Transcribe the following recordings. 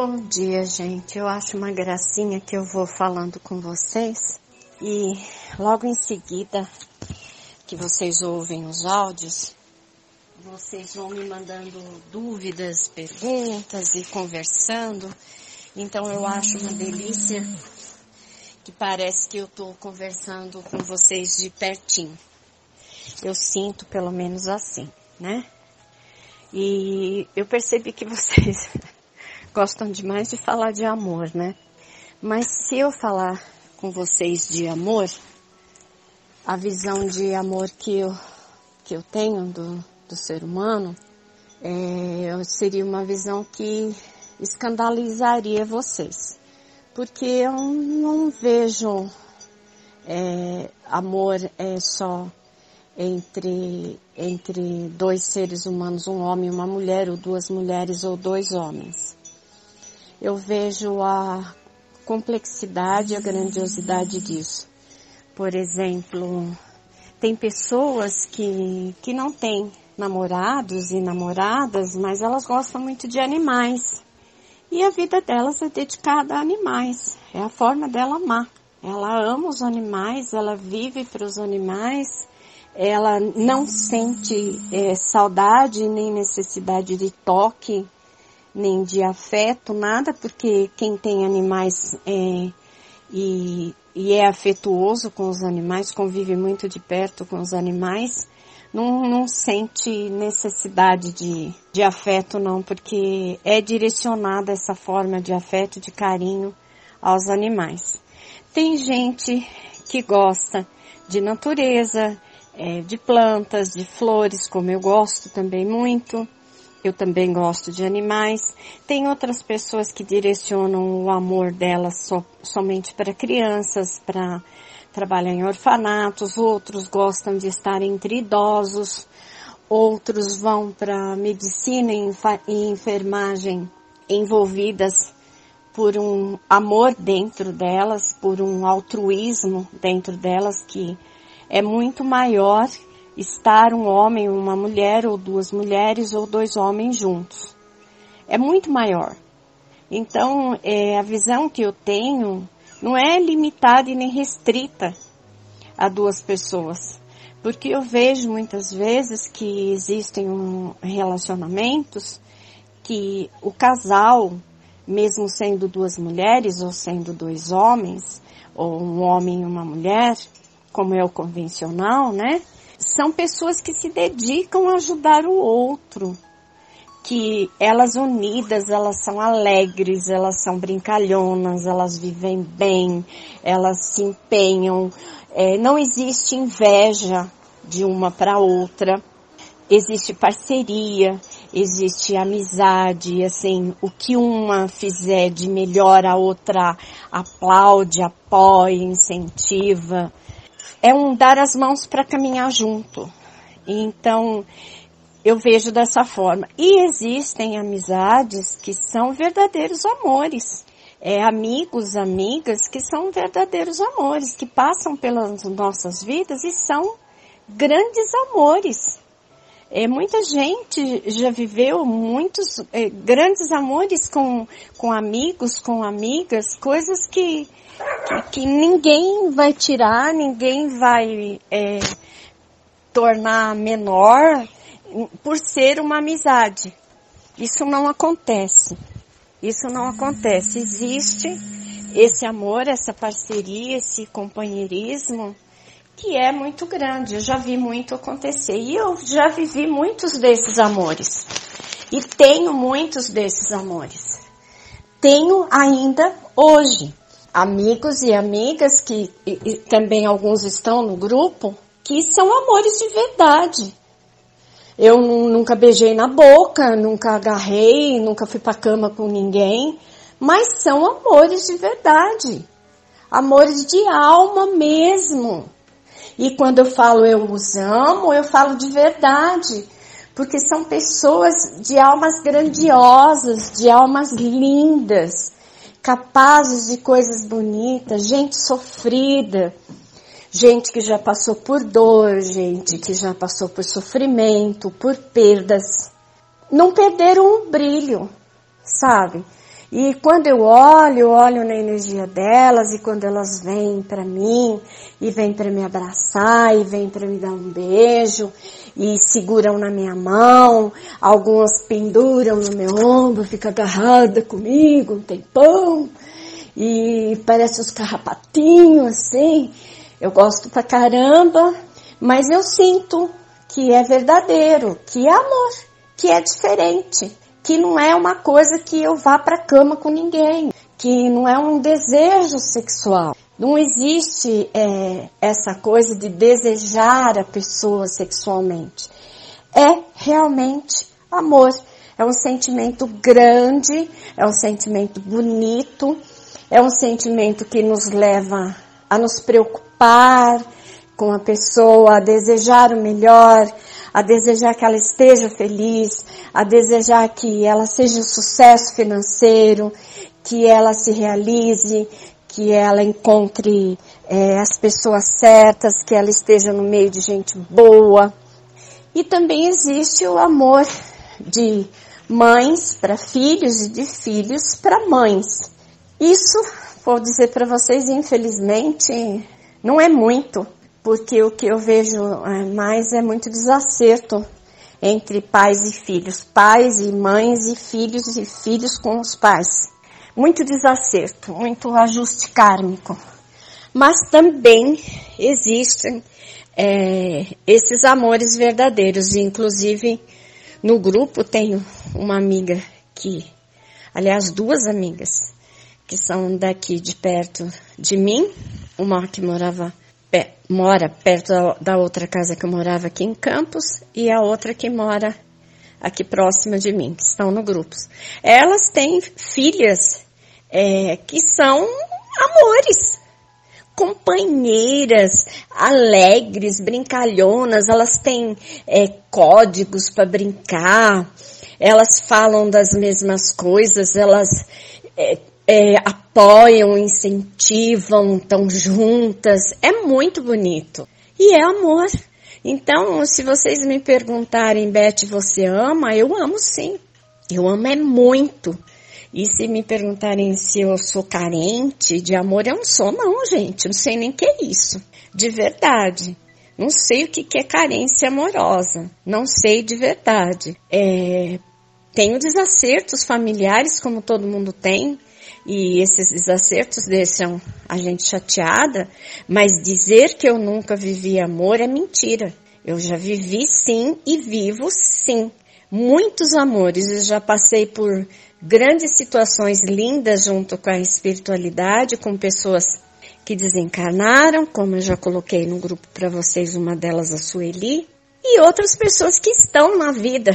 Bom dia, gente. Eu acho uma gracinha que eu vou falando com vocês e logo em seguida que vocês ouvem os áudios, vocês vão me mandando dúvidas, perguntas e conversando. Então eu acho uma delícia que parece que eu estou conversando com vocês de pertinho. Eu sinto pelo menos assim, né? E eu percebi que vocês gostam demais de falar de amor, né? Mas se eu falar com vocês de amor, a visão de amor que eu, que eu tenho do, do ser humano, é, seria uma visão que escandalizaria vocês. Porque eu não vejo é, amor é só entre, entre dois seres humanos, um homem e uma mulher, ou duas mulheres ou dois homens eu vejo a complexidade a grandiosidade disso. Por exemplo, tem pessoas que, que não têm namorados e namoradas, mas elas gostam muito de animais. E a vida delas é dedicada a animais. É a forma dela amar. Ela ama os animais, ela vive para os animais, ela não sente é, saudade nem necessidade de toque nem de afeto, nada, porque quem tem animais é, e, e é afetuoso com os animais, convive muito de perto com os animais, não, não sente necessidade de, de afeto não, porque é direcionada essa forma de afeto, de carinho aos animais. Tem gente que gosta de natureza, é, de plantas, de flores, como eu gosto também muito. Eu também gosto de animais. Tem outras pessoas que direcionam o amor delas so, somente para crianças, para trabalhar em orfanatos. Outros gostam de estar entre idosos. Outros vão para medicina e enfermagem envolvidas por um amor dentro delas, por um altruísmo dentro delas que é muito maior estar um homem, uma mulher, ou duas mulheres, ou dois homens juntos. É muito maior. Então, é, a visão que eu tenho não é limitada e nem restrita a duas pessoas. Porque eu vejo muitas vezes que existem um, relacionamentos que o casal, mesmo sendo duas mulheres ou sendo dois homens, ou um homem e uma mulher, como é o convencional, né? São pessoas que se dedicam a ajudar o outro, que elas unidas, elas são alegres, elas são brincalhonas, elas vivem bem, elas se empenham, é, não existe inveja de uma para outra, existe parceria, existe amizade, assim, o que uma fizer de melhor a outra aplaude, apoia, incentiva é um dar as mãos para caminhar junto. Então, eu vejo dessa forma. E existem amizades que são verdadeiros amores. É, amigos, amigas que são verdadeiros amores, que passam pelas nossas vidas e são grandes amores. É, muita gente já viveu muitos é, grandes amores com, com amigos, com amigas, coisas que, que, que ninguém vai tirar, ninguém vai é, tornar menor por ser uma amizade. Isso não acontece. Isso não acontece. Existe esse amor, essa parceria, esse companheirismo que é muito grande. Eu já vi muito acontecer e eu já vivi muitos desses amores. E tenho muitos desses amores. Tenho ainda hoje amigos e amigas que e, e também alguns estão no grupo que são amores de verdade. Eu nunca beijei na boca, nunca agarrei, nunca fui para cama com ninguém, mas são amores de verdade. Amores de alma mesmo. E quando eu falo eu os amo, eu falo de verdade. Porque são pessoas de almas grandiosas, de almas lindas, capazes de coisas bonitas, gente sofrida, gente que já passou por dor, gente que já passou por sofrimento, por perdas. Não perderam o brilho, sabe? E quando eu olho, olho na energia delas e quando elas vêm para mim e vêm para me abraçar e vêm para me dar um beijo e seguram na minha mão, algumas penduram no meu ombro, fica agarrada comigo um tempão e parece os carrapatinhos assim. Eu gosto pra caramba, mas eu sinto que é verdadeiro, que é amor, que é diferente que não é uma coisa que eu vá para a cama com ninguém, que não é um desejo sexual. Não existe é, essa coisa de desejar a pessoa sexualmente. É realmente amor. É um sentimento grande, é um sentimento bonito, é um sentimento que nos leva a nos preocupar com a pessoa, a desejar o melhor, a desejar que ela esteja feliz, a desejar que ela seja um sucesso financeiro, que ela se realize, que ela encontre é, as pessoas certas, que ela esteja no meio de gente boa. E também existe o amor de mães para filhos e de filhos para mães. Isso, vou dizer para vocês, infelizmente, não é muito porque o que eu vejo é, mais é muito desacerto entre pais e filhos, pais e mães e filhos e filhos com os pais. Muito desacerto, muito ajuste kármico. Mas também existem é, esses amores verdadeiros, inclusive no grupo tenho uma amiga que, aliás, duas amigas, que são daqui de perto de mim, uma que morava mora perto da, outra casa que eu morava aqui em Campos e a outra que mora aqui próxima de mim, que estão no grupo. Elas têm filhas é, que são amores, companheiras, alegres, brincalhonas, elas têm é, códigos para brincar, elas falam das mesmas coisas, elas é, é, apoiam, incentivam, estão juntas. É muito bonito. E é amor. Então, se vocês me perguntarem, Beth, você ama? Eu amo sim. Eu amo é muito. E se me perguntarem se eu sou carente de amor, eu não sou não, gente. Não sei nem o que é isso. De verdade. Não sei o que é carência amorosa. Não sei de verdade. É, tenho desacertos familiares, como todo mundo tem e esses desacertos deixam a gente chateada, mas dizer que eu nunca vivi amor é mentira. Eu já vivi sim e vivo sim. Muitos amores, eu já passei por grandes situações lindas junto com a espiritualidade, com pessoas que desencarnaram, como eu já coloquei no grupo para vocês, uma delas a Sueli, e outras pessoas que estão na vida,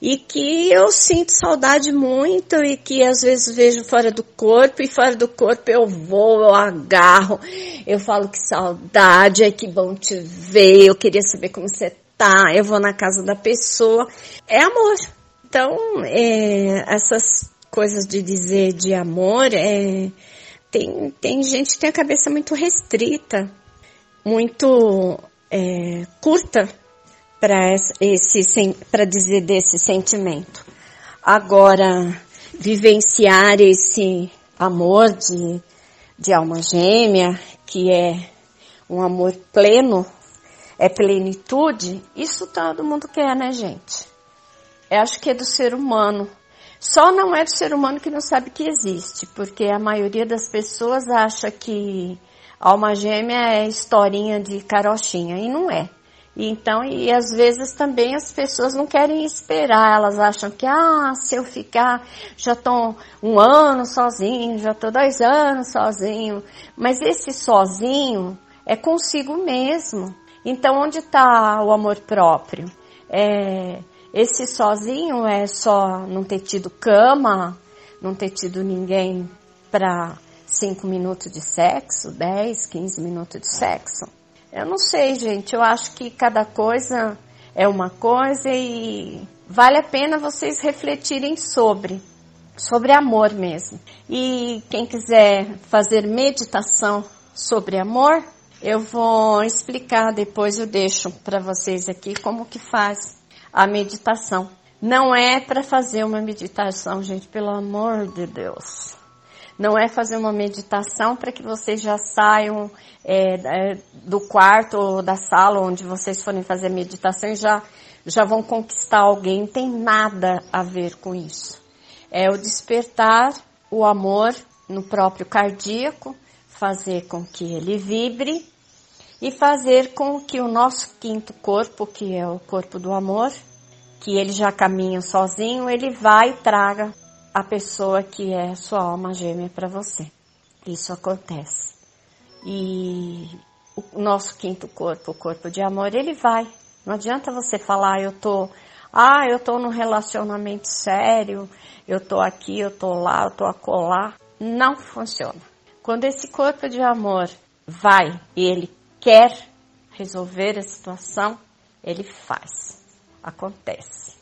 e que eu sinto saudade muito e que às vezes vejo fora do corpo e fora do corpo eu vou, eu agarro, eu falo que saudade, é que bom te ver, eu queria saber como você tá, eu vou na casa da pessoa, é amor. Então, é, essas coisas de dizer de amor, é, tem, tem gente que tem a cabeça muito restrita, muito é, curta para dizer desse sentimento. Agora, vivenciar esse amor de, de alma gêmea, que é um amor pleno, é plenitude, isso todo mundo quer, né, gente? Eu acho que é do ser humano. Só não é do ser humano que não sabe que existe, porque a maioria das pessoas acha que alma gêmea é historinha de carochinha, e não é. Então, e às vezes também as pessoas não querem esperar, elas acham que, ah, se eu ficar, já estou um ano sozinho, já estou dois anos sozinho. Mas esse sozinho é consigo mesmo. Então, onde está o amor próprio? É, esse sozinho é só não ter tido cama, não ter tido ninguém para cinco minutos de sexo, 10, 15 minutos de sexo. Eu não sei, gente. Eu acho que cada coisa é uma coisa e vale a pena vocês refletirem sobre. Sobre amor mesmo. E quem quiser fazer meditação sobre amor, eu vou explicar depois, eu deixo para vocês aqui como que faz a meditação. Não é para fazer uma meditação, gente, pelo amor de Deus. Não é fazer uma meditação para que vocês já saiam é, do quarto ou da sala onde vocês forem fazer meditação e já, já vão conquistar alguém. Não tem nada a ver com isso. É o despertar o amor no próprio cardíaco, fazer com que ele vibre e fazer com que o nosso quinto corpo, que é o corpo do amor, que ele já caminha sozinho, ele vai e traga a pessoa que é sua alma gêmea para você. Isso acontece. E o nosso quinto corpo, o corpo de amor, ele vai. Não adianta você falar, eu tô, ah, eu tô num relacionamento sério, eu tô aqui, eu tô lá, eu tô acolá. Não funciona. Quando esse corpo de amor vai e ele quer resolver a situação, ele faz. Acontece.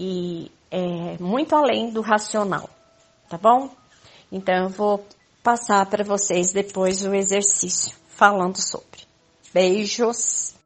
E é muito além do racional, tá bom? Então eu vou passar para vocês depois o exercício falando sobre. Beijos!